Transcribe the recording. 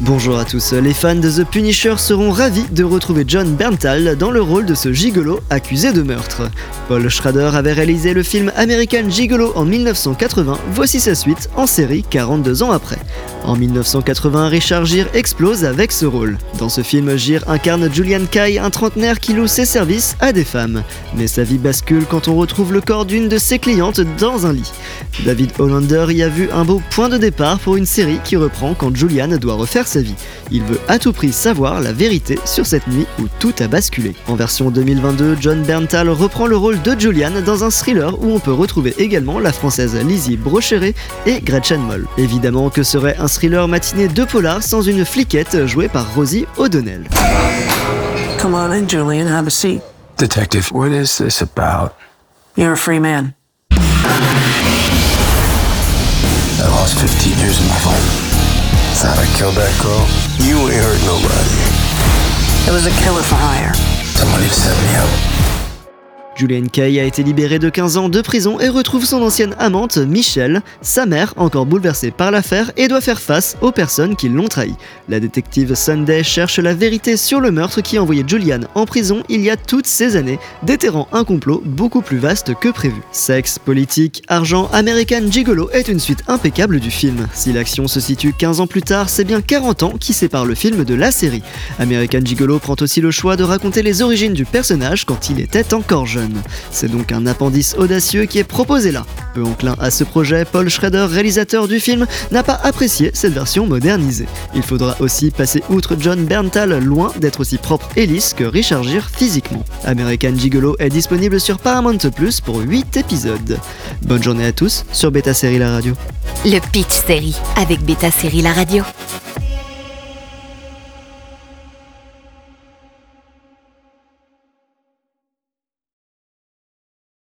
Bonjour à tous, les fans de The Punisher seront ravis de retrouver John Berntal dans le rôle de ce gigolo accusé de meurtre. Paul Schrader avait réalisé le film American Gigolo en 1980, voici sa suite en série 42 ans après. En 1980, Richard Gere explose avec ce rôle. Dans ce film, Gere incarne Julian Kai, un trentenaire qui loue ses services à des femmes. Mais sa vie bascule quand on retrouve le corps d'une de ses clientes dans un lit. David Hollander y a vu un beau point de départ pour une série qui reprend quand Julian doit refaire sa vie. Il veut à tout prix savoir la vérité sur cette nuit où tout a basculé. En version 2022, John Berntal reprend le rôle de Julian dans un thriller où on peut retrouver également la française Lizzie Brocheret et Gretchen Moll. Évidemment que serait un thriller matiné de polar sans une fliquette jouée par Rosie O'Donnell. Come on in, Julian. Have a seat. Detective, what is this about? You're a free man. I lost 15 years of my life. Thought I killed that girl. You ain't hurt nobody. It was a killer for hire. Somebody set me up. Julian Kay a été libéré de 15 ans de prison et retrouve son ancienne amante, Michelle, sa mère, encore bouleversée par l'affaire, et doit faire face aux personnes qui l'ont trahi. La détective Sunday cherche la vérité sur le meurtre qui a envoyé Julian en prison il y a toutes ces années, déterrant un complot beaucoup plus vaste que prévu. Sexe, politique, argent, American Gigolo est une suite impeccable du film. Si l'action se situe 15 ans plus tard, c'est bien 40 ans qui séparent le film de la série. American Gigolo prend aussi le choix de raconter les origines du personnage quand il était encore jeune. C'est donc un appendice audacieux qui est proposé là. Peu enclin à ce projet, Paul Schrader, réalisateur du film, n'a pas apprécié cette version modernisée. Il faudra aussi passer outre John Berntal, loin d'être aussi propre et lisse que Richard physiquement. American Gigolo est disponible sur Paramount Plus pour 8 épisodes. Bonne journée à tous sur Beta Série La Radio. Le Pitch Série avec Beta Série La Radio.